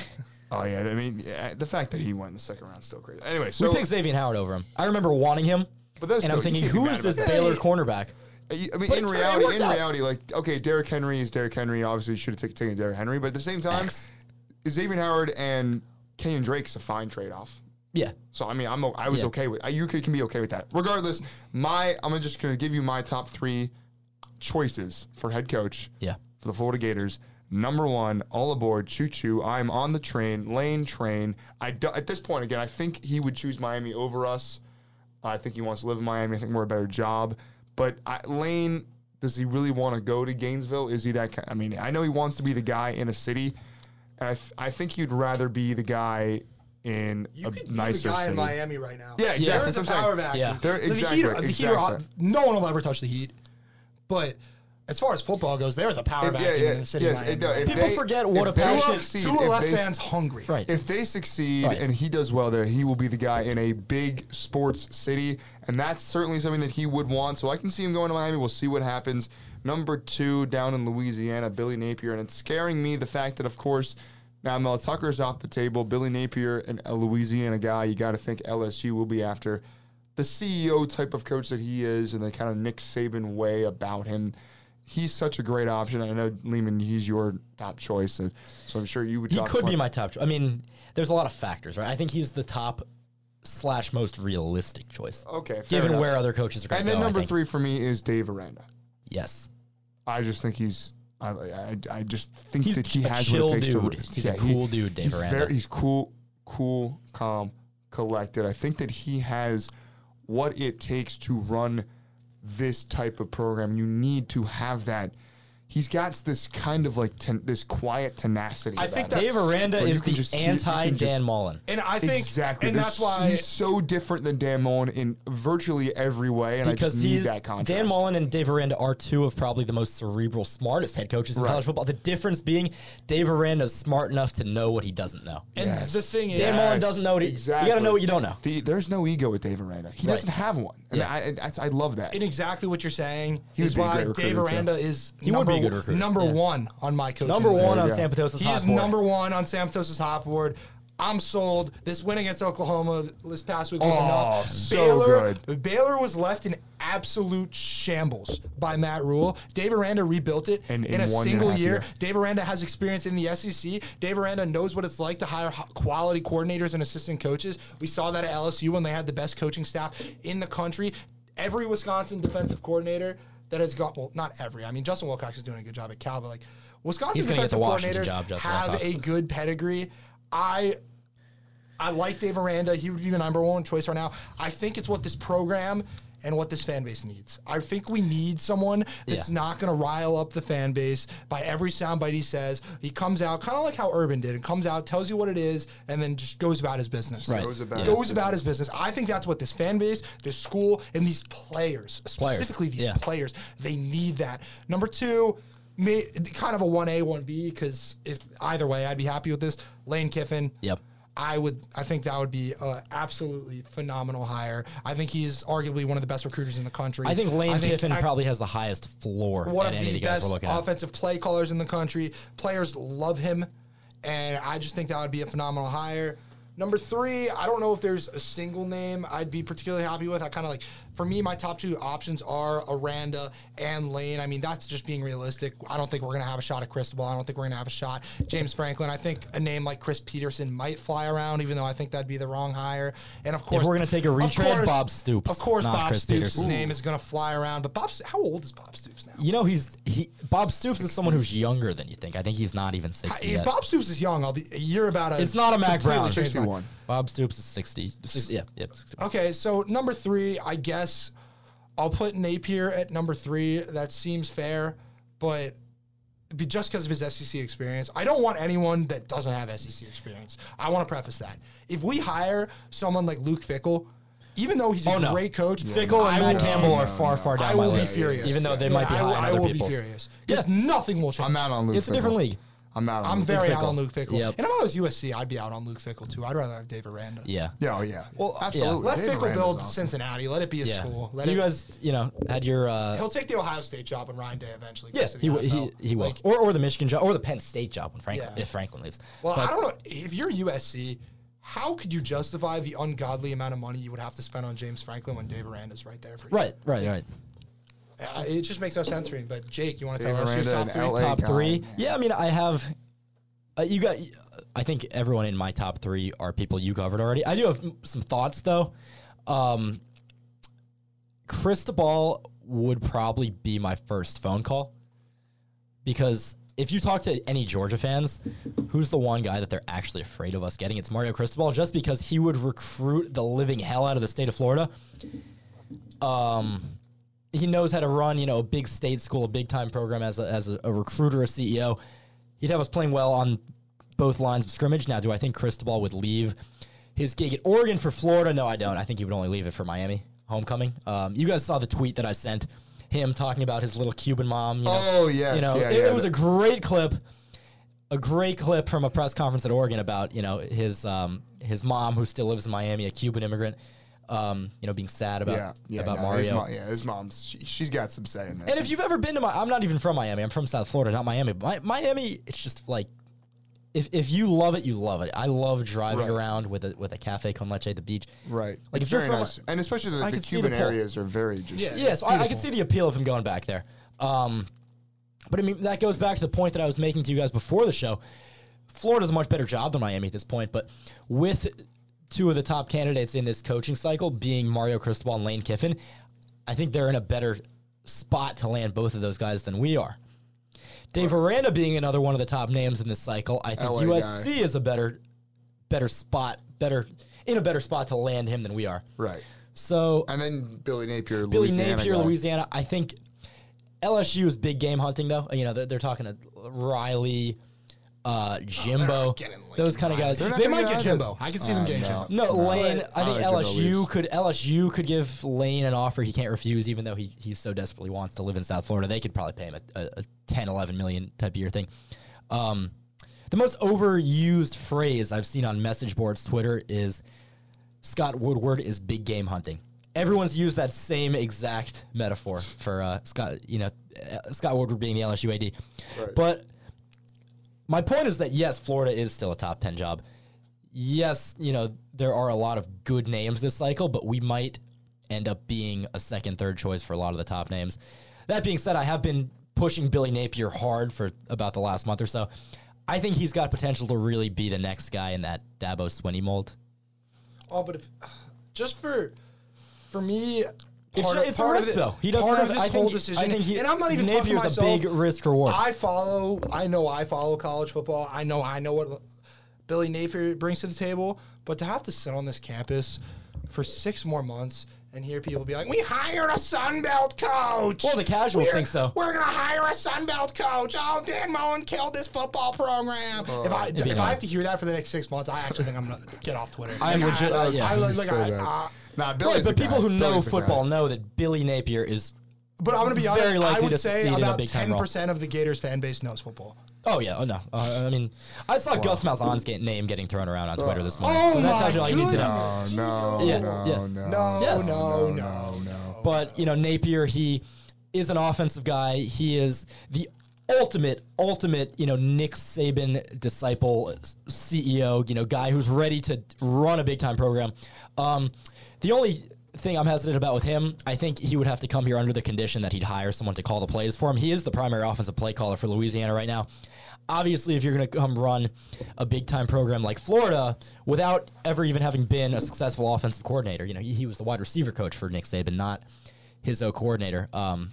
Oh yeah, I mean yeah, the fact that he went in the second round is still crazy. Anyway, so we picked Xavier Howard over him. I remember wanting him, But that's and I'm still- you thinking, can't be who mad is this about that. Baylor Hey. cornerback? Uh, you- I mean, But in it reality, worked in out. reality, like okay, Derrick Henry is Derrick Henry. Obviously, you should have taken, taken Derrick Henry, but at the same time, X. Xavier Howard and Kenyon Drake's a fine trade off. Yeah, So I mean, I'm I was Yeah. okay with. I, you could, can be okay with that. Regardless, my I'm just gonna give you my top three choices for head coach. yeah. for the Florida Gators. Number one, all aboard, choo choo. I'm on the train, lane train. I do, at this point again, I think he would choose Miami over us. I think he wants to live in Miami. I think we're a better job. But I, Lane, does he really want to go to Gainesville? Is he that? Kind, I mean, I know he wants to be the guy in a city, and I, th- I think you'd rather be the guy in You a could be nicer the guy city. in Miami right now. Yeah, exactly. There That's a what I'm saying. power vacuum. Yeah. There- The exactly, Heat are- the Heat are- exactly. no one will ever touch the Heat. But as far as football goes, there is a power If- yeah, vacuum yeah, in the city yes, of Miami. it- no, right if. People they- forget what if a they passion- succeed, Two if left they- fans hungry. Right. If they succeed Right. and he does well there, he will be the guy in a big sports city, and that's certainly something that he would want. So I can see him going to Miami. We'll see what happens. Number two, down in Louisiana, Billy Napier, and it's scaring me the fact that, of course, now Mel Tucker's off the table. Billy Napier, and a Louisiana guy, you got to think LSU will be after the CEO type of coach that he is, and the kind of Nick Saban way about him. He's such a great option. I know Lehman, he's your top choice, so, so I'm sure you would. He could be my top. choice. I mean, there's a lot of factors, right? I think he's the top slash most realistic choice. Okay, given enough. where other coaches are going And to go. then number three for me is Dave Aranda. yes, I just think he's. I, I, I just think He's that he has chill what it takes dude. to. He's a cool dude, Dave he's Aranda. Very, he's cool, cool, calm, collected. I think that he has what it takes to run this type of program. You need to have that. He's got this kind of like ten, this quiet tenacity. I think that's- Dave Aranda is the just anti can just- Dan Mullen. And I think exactly, and There's- that's why he's so different than Dan Mullen in virtually every way, and I Because just need he's that contrast. Dan Mullen and Dave Aranda are two of probably the most cerebral, smartest head coaches in Right. college football. The difference being Dave Aranda is smart enough to know what he doesn't know. and Yes. the thing is Dan Mullen doesn't know what he- you gotta know what you don't know. The, there's no ego with Dave Aranda. He Right. doesn't have one, and Yeah. I, I, that's- I love that. in exactly what you're saying He is why Dave recruiter, too. Aranda is He would number, be a good number yeah. one on my coaching Number list. one on you go. Sam Patosa's He is number one on Sam Patosa's hot board. I'm sold. This win against Oklahoma this past week was Oh, enough. so Baylor, good. Baylor was left in absolute shambles by Matt Rhule. Dave Aranda rebuilt it And in, in a one and a single year. year. Dave Aranda has experience in the SEC. Dave Aranda knows what it's like to hire quality coordinators and assistant coaches. We saw that at LSU when they had the best coaching staff in the country. Every Wisconsin defensive coordinator that has got well, not every. I mean, Justin Wilcox is doing a good job at Cal, but like Wisconsin He's gonna get defensive the Washington coordinators job, Justin have Wilcox. a good pedigree. I I like Dave Aranda. He would be my number one choice right now. I think it's what this program and what this fan base needs. I think we need someone that's Yeah. not going to rile up the fan base by every soundbite he says. He comes out kind of like how Urban did. It comes out, tells you what it is, and then just goes about his business. Right. Goes about Yeah. his Goes about his business. I think that's what this fan base, this school, and these players, Players, specifically these yeah. players, they need that. Number two, may, kind of a one A, one B, because if either way, I'd be happy with this. Lane Kiffin. Yep. I would. I think that would be absolutely phenomenal hire. I think he's arguably one of the best recruiters in the country. I think Lane Kiffin I- probably has the highest floor one of any the best we're looking at. offensive play callers in the country. Players love him, and I just think that would be a phenomenal hire. Number three, I don't know if there's a single name I'd be particularly happy with. I kind of like, for me, my top two options are Aranda and Lane. I mean, that's just being realistic. I don't think we're going to have a shot at Cristobal. I don't think we're going to have a shot. James Franklin, I think a name like Chris Petersen might fly around, even though I think that'd be the wrong hire. And of course, if we're gonna take a of retread, course- Bob Stoops, Of course, not Bob Chris Stoops' Petersen. name is going to fly around. But Bob, how old is Bob Stoops now? You know, he's he. Bob Stoops is someone who's younger than you think. I think he's not even sixty If yet. Bob Stoops is young, I'll be. You're about a. It's not a Mack Brown. changed mind. 61. Bob Stoops is 60. 60 yeah, yeah. 60. Okay, so number three, I guess I'll put Napier at number three. That seems fair, but be just because of his SEC experience. I don't want anyone that doesn't have SEC experience. I want to preface that. If we hire someone like Luke Fickell, even though he's a Oh, no. great coach, Fickell and Matt will- Campbell are far, far down my list. I my will be list. furious. Even though they Yeah, might be I high will, on I other will people's. be furious. Because nothing will change. I'm out on Luke. It's a different league. I'm out on I'm Luke very out on Luke Fickell. Yep. And if I was USC, I'd be out on Luke Fickell too. I'd rather have Dave Aranda. Yeah. Yeah, oh yeah. Well, yeah. absolutely. Let Dave Fickell Aranda's build awesome. Cincinnati. Let it be a Yeah. school. Let you it, guys, you know, had your. Uh, He'll take the Ohio State job when Ryan Day eventually yeah, gets to the he, w- NFL. he, he will. Like, or, or the Michigan job, or the Penn State job when Franklin, Yeah. if Franklin leaves. well, But- I don't know. If you're USC, how could you justify the ungodly amount of money you would have to spend on James Franklin when Dave Aranda's right there for you? Right, right, right. Uh, it just makes no sense for me. But Jake, you want to Dave tell us your top three? LA top guy. three. Yeah, I mean, I have. Uh, you got. I think everyone in my top three are people you covered already. I do have some thoughts though. Um, Cristobal would probably be my first phone call because if you talk to any Georgia fans, who's the one guy that they're actually afraid of us getting? It's Mario Cristobal, just because he would recruit the living hell out of the state of Florida. Um, he knows how to run, you know, a big state school, a big time program as a, as a, a recruiter, a CEO. He'd have us playing well on both lines of scrimmage. Now, do I think Cristobal would leave his gig at Oregon for Florida? No, I don't. I think he would only leave it for Miami homecoming. Um, you guys saw the tweet that I sent him talking about his little Cuban mom. You know, Oh, yes, you know, yeah, it, yeah, it was a great clip. A great clip from a press conference at Oregon about you know his um, his mom who still lives in Miami, a Cuban immigrant, um, you know being sad about Yeah, yeah, about no, His Mario. yeah, his mom's she, she's got some say in this. And if you've ever been to my, I'm not even from Miami. I'm from South Florida, not Miami. But Mi- Miami, it's just like, if if you love it, you love it. I love driving Right. around with a with a cafe con leche at the beach. right, Like it's if you're from, nice, and especially the, I the could see the Cuban areas are very just. Yeah. yeah, so I, I could see the appeal of him going back there. Um, but I mean, that goes back to the point that I was making to you guys before the show. Florida's a much better job than Miami at this point, but with two of the top candidates in this coaching cycle being Mario Cristobal and Lane Kiffin, I think they're in a better spot to land both of those guys than we are. Dave Aranda being another one of the top names in this cycle, I think LA USC is a better better spot, better in a better spot to land him than we are. right. So And then Billy Napier, Billy Louisiana Napier, guy. Louisiana. I think LSU is big game hunting though. You know, they're, they're talking to Riley, uh, Jimbo, not getting Lincoln those kind of guys. They're not They gonna might get get either. Jimbo. I can see them Uh, getting no. Jimbo. No, Lane. I I think like Jimbo LSU leaves. could LSU could give Lane an offer he can't refuse, even though he, he so desperately wants to live in South Florida. They could probably pay him a, a, a 10, 11 million type of year thing. Um, the most overused phrase I've seen on message boards, Twitter, is Scott Woodward is big game hunting. Everyone's used that same exact metaphor for uh, Scott, you know, uh, Scott Woodward being the LSU AD. Right. But my point is that yes, Florida is still a top 10 job. Yes, you know, there are a lot of good names this cycle, but we might end up being a second, third choice for a lot of the top names. That being said, I have been pushing Billy Napier hard for about the last month or so. I think he's got potential to really be the next guy in that Dabo Swinney mold. Oh, but if just for for me, It's, part of- it's a part of risk, it- though. He doesn't part have of this I whole think, decision. I think he, and I'm not even talking Napier's myself. a big risk reward. I follow. I know. I follow college football. I know. I know what Billy Napier brings to the table. But to have to sit on this campus for six more months and hear people be like, "We hired a Sun Belt coach." Well, the casuals We're- think so. We're gonna hire a Sun Belt coach. Oh, Dan Mullen killed this football program. if I be if I have to hear that for the next six months, I actually think I'm gonna get off Twitter. I am Like, legit- uh, yeah. I, like, like, So I- bad. uh, Nah, Billy's Right, but the people guy. who know Billy's guy. football know that Billy Napier is. But I'm going to be Very honest. I would say succeed in a about ten percent of the Gators fan base knows football. Oh yeah, oh no. Uh, I mean, I saw Gus Malzahn's ga- name getting thrown around on Twitter this morning. Oh so that's my actually all you need to know. No, no, Yeah, no, yeah. no, No, Yes. no, no, no, no. But you know, Napier, he is an offensive guy. He is the ultimate, ultimate, you know, Nick Saban disciple, CEO, you know, guy who's ready to run a big time program. Um, the only thing I'm hesitant about with him, I think he would have to come here under the condition that he'd hire someone to call the plays for him. He is the primary offensive play caller for Louisiana right now. Obviously, if you're going to come run a big time program like Florida without ever even having been a successful offensive coordinator, you know, he, he was the wide receiver coach for Nick Saban, not his O coordinator. Um,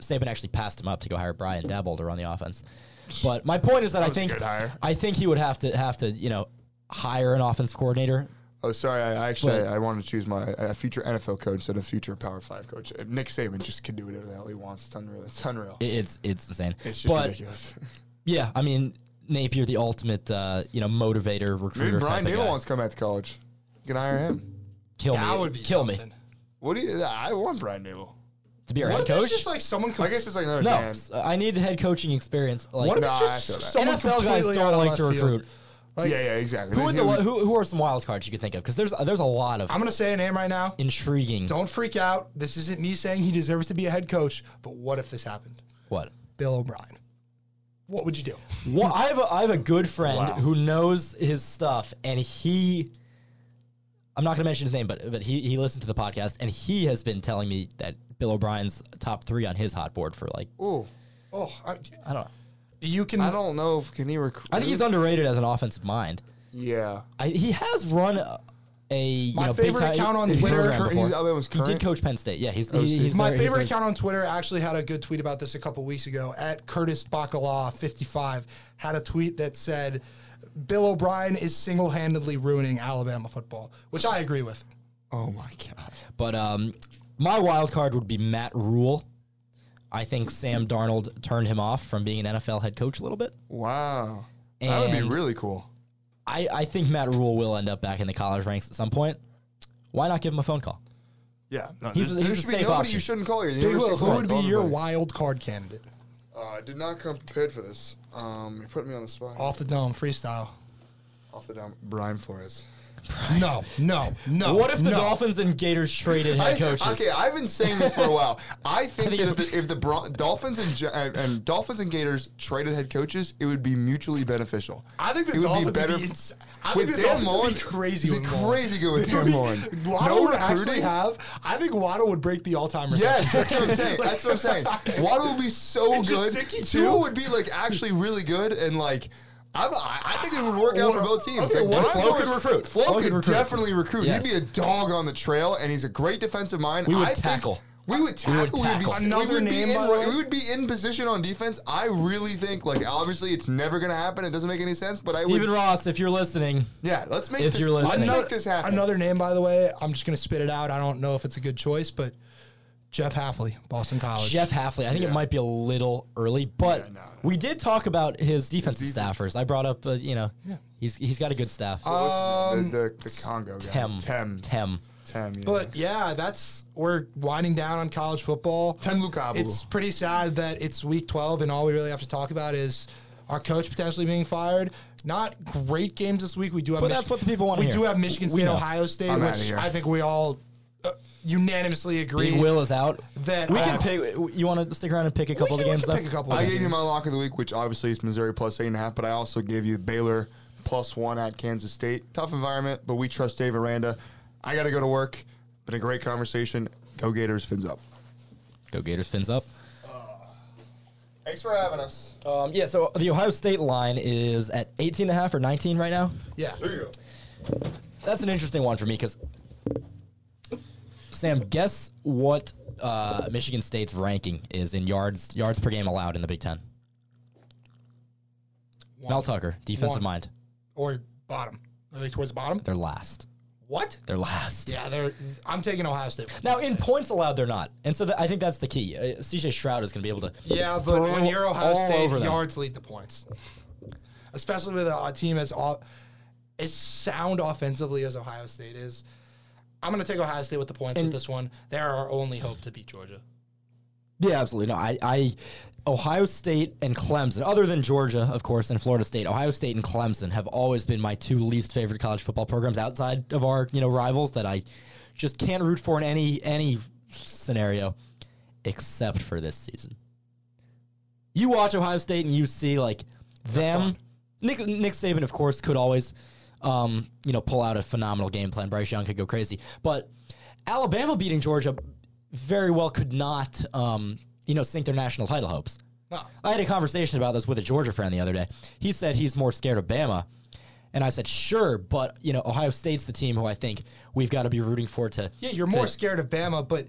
Saban actually passed him up to go hire Brian Daboll to run the offense. But my point is that, I think. I think he would have to have to you know hire an offensive coordinator. Oh, sorry. I I actually But- I, wanted to choose my a future NFL coach instead of future Power Five coach. Nick Saban just can do whatever the hell he wants. It's unreal. It's unreal. It- It's the same. It's just but ridiculous. <laughs> yeah, I mean Napier, the ultimate uh, you know motivator recruiter. Maybe recruiter. Brian type Daboll wants to come back to college. You can hire him. kill That me, would be kill me. What do you? I want Brian Daboll. to be our What head if it's coach. just like someone? I guess it's like another no, Dan. s- I need head coaching experience. Like what if Nah, it's I just feel that. someone NFL guys don't like to field? recruit. Like, yeah, yeah, exactly. Who, would the, who who are some wild cards you could think of? Because there's there's a lot of I'm gonna say a name right now. intriguing. Don't freak out. This isn't me saying he deserves to be a head coach, but what if this happened? What? Bill O'Brien. What would you do? <laughs> Well, I have a, I have a good friend Wow. who knows his stuff, and he. I'm not going to mention his name, but but he he listens to the podcast, and he has been telling me that Bill O'Brien's top three on his hot board for like Ooh, Oh, I, I don't know. You can. I don't know if can he recruit. I think he's underrated as an offensive mind. Yeah. I, he has run a, a you My know, big favorite time- account on <laughs> Twitter- program Cur- before. he's Alabama's He did current? coach Penn State. Yeah, he's, Oh, he- so he's My there- he's favorite there- account on Twitter actually had a good tweet about this a couple weeks ago. At Curtis Bacala 55 had a tweet that said, "Bill O'Brien is single-handedly ruining Alabama football," which I agree with. Oh my god. But um, my wild card would be Matt Rhule. I think Sam Darnold turned him off from being an NFL head coach a little bit. Wow. that would be really cool. I, I think Matt Rhule will end up back in the college ranks at some point. Why not give him a phone call? Yeah. No, He's- there's- he's there should be safe nobody option. you shouldn't call here. Big Will, who would be your everybody. wild card candidate? Uh, I did not come prepared for this. Um, you're putting me on the spot. Off the dome, freestyle. Off the dome. Brian Flores. No, no, no. what if the no. Dolphins and Gators traded head I- coaches? okay, I've been saying this for a while. <laughs> I think think that if the, if the Bron- Dolphins and, Gi- and Dolphins and Gators traded head coaches, it would be mutually beneficial. I think the it would Dolphins be better would be ins- I with think the Dan Dolphins would Mullen. be crazy He's with crazy good with <laughs> Dan Mullen. Waddle No would actually have. I think Waddle would break the all-time. Yes, that's what I'm saying. <laughs> That's what I'm saying. Waddle would be so And good. Gesicki, Tua too. would be like actually really good, and like I'm, I I think it would work out for both teams. okay, like, what- Brian Flo could recruit. Flo, Flo could, could recruit. definitely recruit. Yes. He'd be a dog on the trail, and he's a great defensive mind. We would I tackle. We would tackle. We would, tackle. be, Another we would name, be in, we would be in position on defense. I really think, like, obviously, it's never going to happen. It doesn't make any sense. But I Stephen would. Ross, if you're listening, Yeah, let's make If this. you're let's make this happen. Another name, by the way, I'm just going to spit it out. I don't know if it's a good choice, but Jeff Hafley, Boston College. Jeff Hafley. I think Yeah. it might be a little early, but Yeah, no, no. we did talk about his defensive defense. staffers. I brought up, uh, you know, he's he's got a good staff. What's his- the, the, the Congo guy. Tem, Tem. Tem. Tem. Yeah. But yeah, that's we're winding down on college football. Tem Lukabu. It's pretty sad that it's week 12 and all we really have to talk about is our coach potentially being fired. Not great games this week. We do have, But that's what the people wanna We hear. do have Michigan We State, know. Ohio State, I'm outta which here. I think we all uh, unanimously agree. Big Will is out. That we uh, can pick. You want to stick around and pick a couple we of the games? we can pick a couple. Of I games. gave you my lock of the week, which obviously is Missouri plus eight and a half, but I also gave you Baylor plus one at Kansas State. Tough environment, but we trust Dave Aranda. I got to go to work. Been a great conversation. Go Gators, fins up. Go Gators, fins up. Thanks for having us. Um, yeah, so the Ohio State line is at 18 and a half or 19 right now. Yeah. There you go. That's an interesting one for me because Sam, guess what uh, Michigan State's ranking is in yards yards per game allowed in the Big Ten. Mel Tucker, defensive One. mind. Or bottom. Are they towards the bottom? They're last. What? They're last. Yeah, they're. I'm taking Ohio State. Now in points allowed, they're not, and so th- I think that's the key. Uh, CJ Stroud is going to be able to. Yeah, but when you're Ohio State, over them. yards lead the points. Especially with a, a team as all, as sound offensively as Ohio State is. I'm going to take Ohio State with the points And- with this one. They're our only hope to beat Georgia. Yeah, absolutely. No, I, I, Ohio State and Clemson, other than Georgia, of course, and Florida State, Ohio State and Clemson have always been my two least favorite college football programs outside of our, you know, rivals that I just can't root for in any any scenario, except for this season. you watch Ohio State and you see like them. Nick Nick Saban, of course, could always, um, you know, pull out a phenomenal game plan. Bryce Young could go crazy, but Alabama beating Georgia very well could not, um, you know, sink their national title hopes. No. I had a conversation about this with a Georgia friend the other day. He said he's more scared of Bama. And I said, sure, but you know, Ohio State's the team who I think we've got to be rooting for to. Yeah, you're more scared of Bama, but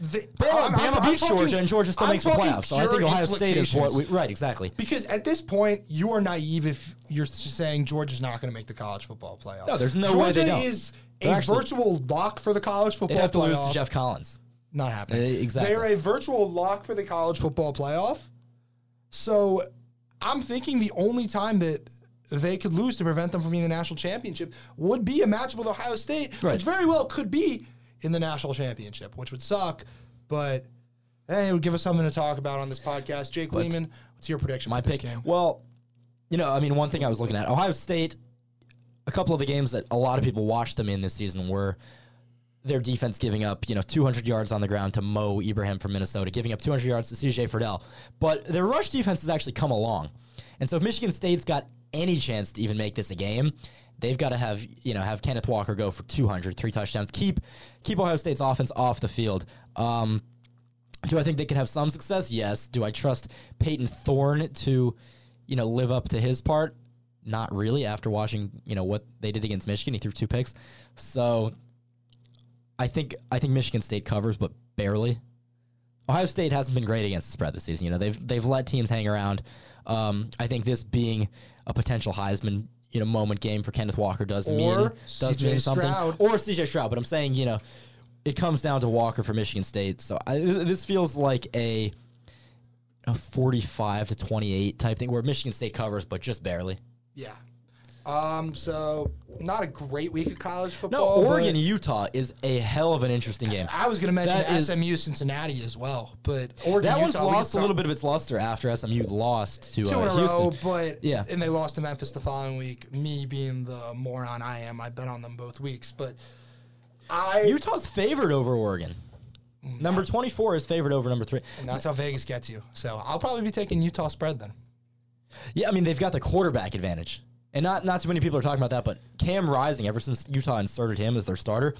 the, Bama, Bama I'm beats Georgia, and Georgia still I'm makes the playoffs. So I think Ohio State is what we right exactly. Because at this point, you are naive if you're saying Georgia's not going to make the college football playoff. No, there's no Georgia way they don't. is They're a actually- virtual lock for the college football have to playoff. lose to Geoff Collins. Not happening. Uh, exactly. They're a virtual lock for the college football playoff. So I'm thinking the only time that they could lose to prevent them from being the national championship would be a match with Ohio State, Right. which very well could be in the national championship, which would suck, but hey, it would give us something to talk about on this podcast. Jake Lehman, what's your prediction My for this pick. game? Well, you know, I mean, one thing I was looking at Ohio State. A couple of the games that a lot of people watched them in this season were their defense giving up, you know, 200 yards on the ground to Mo Ibrahim from Minnesota, giving up 200 yards to CJ Friedel. But their rush defense has actually come along. And so if Michigan State's got any chance to even make this a game, they've got to have, you know, have Kenneth Walker go for 200, three touchdowns, keep keep Ohio State's offense off the field. Um, do I think they can have some success? Yes. Do I trust Payton Thorne to, you know, live up to his part? Not really. After watching, you know, what they did against Michigan, he threw two picks. So I think I think Michigan State covers, but barely. Ohio State hasn't been great against the spread this season. You know, they've they've let teams hang around. Um, I think this being a potential Heisman, you know, moment game for Kenneth Walker does Or mean does CJ mean something. Stroud. Or CJ Stroud. But I'm saying, you know, it comes down to Walker for Michigan State. So I, this feels like a, a 45 to 28 type thing where Michigan State covers, but just barely. Yeah. Um, so not a great week of college football. No. Oregon Utah is a hell of an interesting game. I was going to mention That is- SMU Cincinnati as well, but Oregon That one's Utah, lost a little bit of its luster after SMU lost to two uh, in a Houston. row, but Yeah. and they lost to Memphis the following week. Me being the moron I am, I bet on them both weeks, but I Utah's favored over Oregon. Number 24 is favored over number three. and that's how Vegas gets you. So I'll probably be taking Utah spread then. Yeah, I mean they've got the quarterback advantage, and not not too many people are talking about that. But Cam Rising, ever since Utah inserted him as their starter,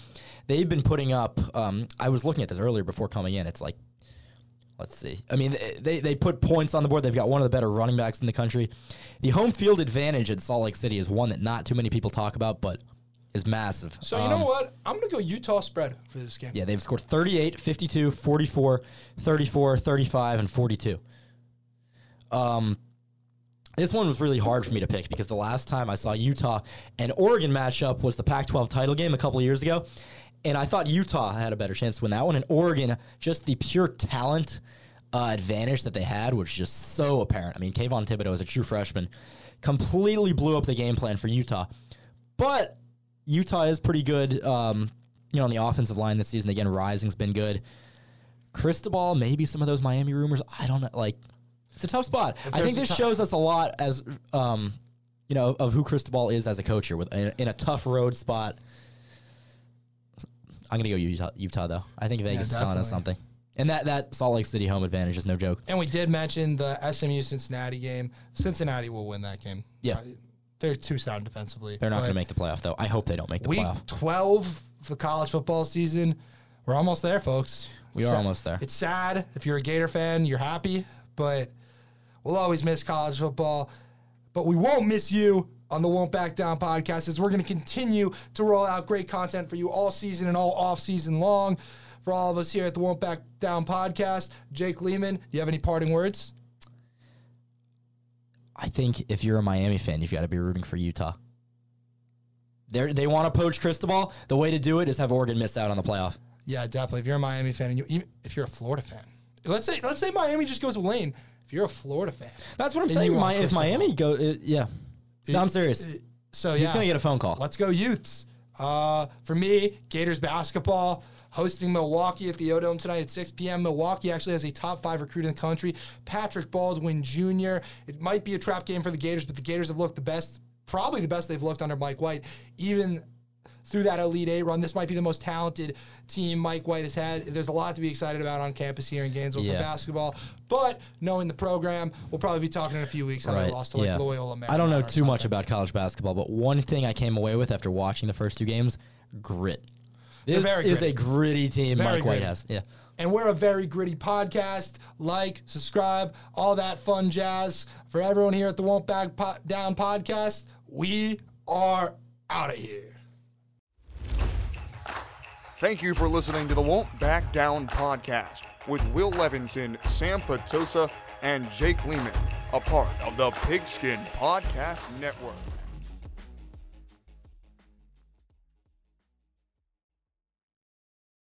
they've been putting up. Um, I was looking at this earlier before coming in. It's like, let's see. I mean, they they put points on the board. They've got one of the better running backs in the country. The home field advantage at Salt Lake City is one that not too many people talk about, but is massive. So you Um, know what? I'm going to go Utah spread for this game. Yeah, they've scored 38, 52, 44, 34, 35, and 42. Um, this one was really hard for me to pick because the last time I saw Utah and Oregon matchup was the Pac 12 title game a couple of years ago. And I thought Utah had a better chance to win that one. And Oregon, just the pure talent uh, advantage that they had which was just so apparent. I mean, Kayvon Thibodeaux as a true freshman completely blew up the game plan for Utah. But Utah is pretty good, um, you know, on the offensive line this season. Again, Rising's been good. Cristobal, maybe some of those Miami rumors. I don't know. Like, it's a tough spot. I think this shows us a lot as, um, you know, of who Cristobal is as a coach here with in, in a tough road spot. I'm gonna go Utah, Utah though. I think Vegas is telling us something. And that, that Salt Lake City home advantage is no joke. And we did mention the SMU Cincinnati game. Cincinnati will win that game. Yeah. Uh, they're too sound defensively. They're not going to make the playoff though. I hope they don't make the Week playoff. 12 of the college football season. We're almost there, folks. We It's are sad- almost there. It's sad. If you're a Gator fan, you're happy, but we'll always miss college football. But we won't miss you on the Won't Back Down podcast as we're going to continue to roll out great content for you all season and all off season long. For all of us here at the Won't Back Down podcast, Jake Lehman, do you have any parting words? I think if you're a Miami fan, you've got to be rooting for Utah. They they want to poach Cristobal. The way to do it is have Oregon miss out on the playoff. Yeah, definitely. If you're a Miami fan, and you, even if you're a Florida fan, let's say let's say Miami just goes with Lane. If you're a Florida fan, That's what I'm saying. Mi- if Miami go, yeah, no, I'm serious. so yeah, He's gonna get a phone call. Let's go Utes. Uh, for me, Gators basketball hosting Milwaukee at the O tonight at 6 p.m. Milwaukee actually has a top five recruit in the country, Patrick Baldwin Jr. It might be a trap game for the Gators, but the Gators have looked the best, probably the best they've looked under Mike White. Even through that Elite Eight run. This might be the most talented team Mike White has had. There's a lot to be excited about on campus here in Gainesville Yeah. for basketball. But knowing the program, we'll probably be talking in a few weeks how they lost to like yeah. Loyola. Marymount I don't know too much about college basketball, but one thing I came away with after watching the first two games: grit. This very is a gritty team. Very Mike White gritty. has. Yeah. And we're a very gritty podcast. Like, subscribe, all that fun jazz. For everyone here at the Won't Back po- Down podcast, we are out of here. Thank you for listening to the Won't Back Down podcast with Will Levinson, Sam Patosa, and Jake Lehman, a part of the Pigskin Podcast Network.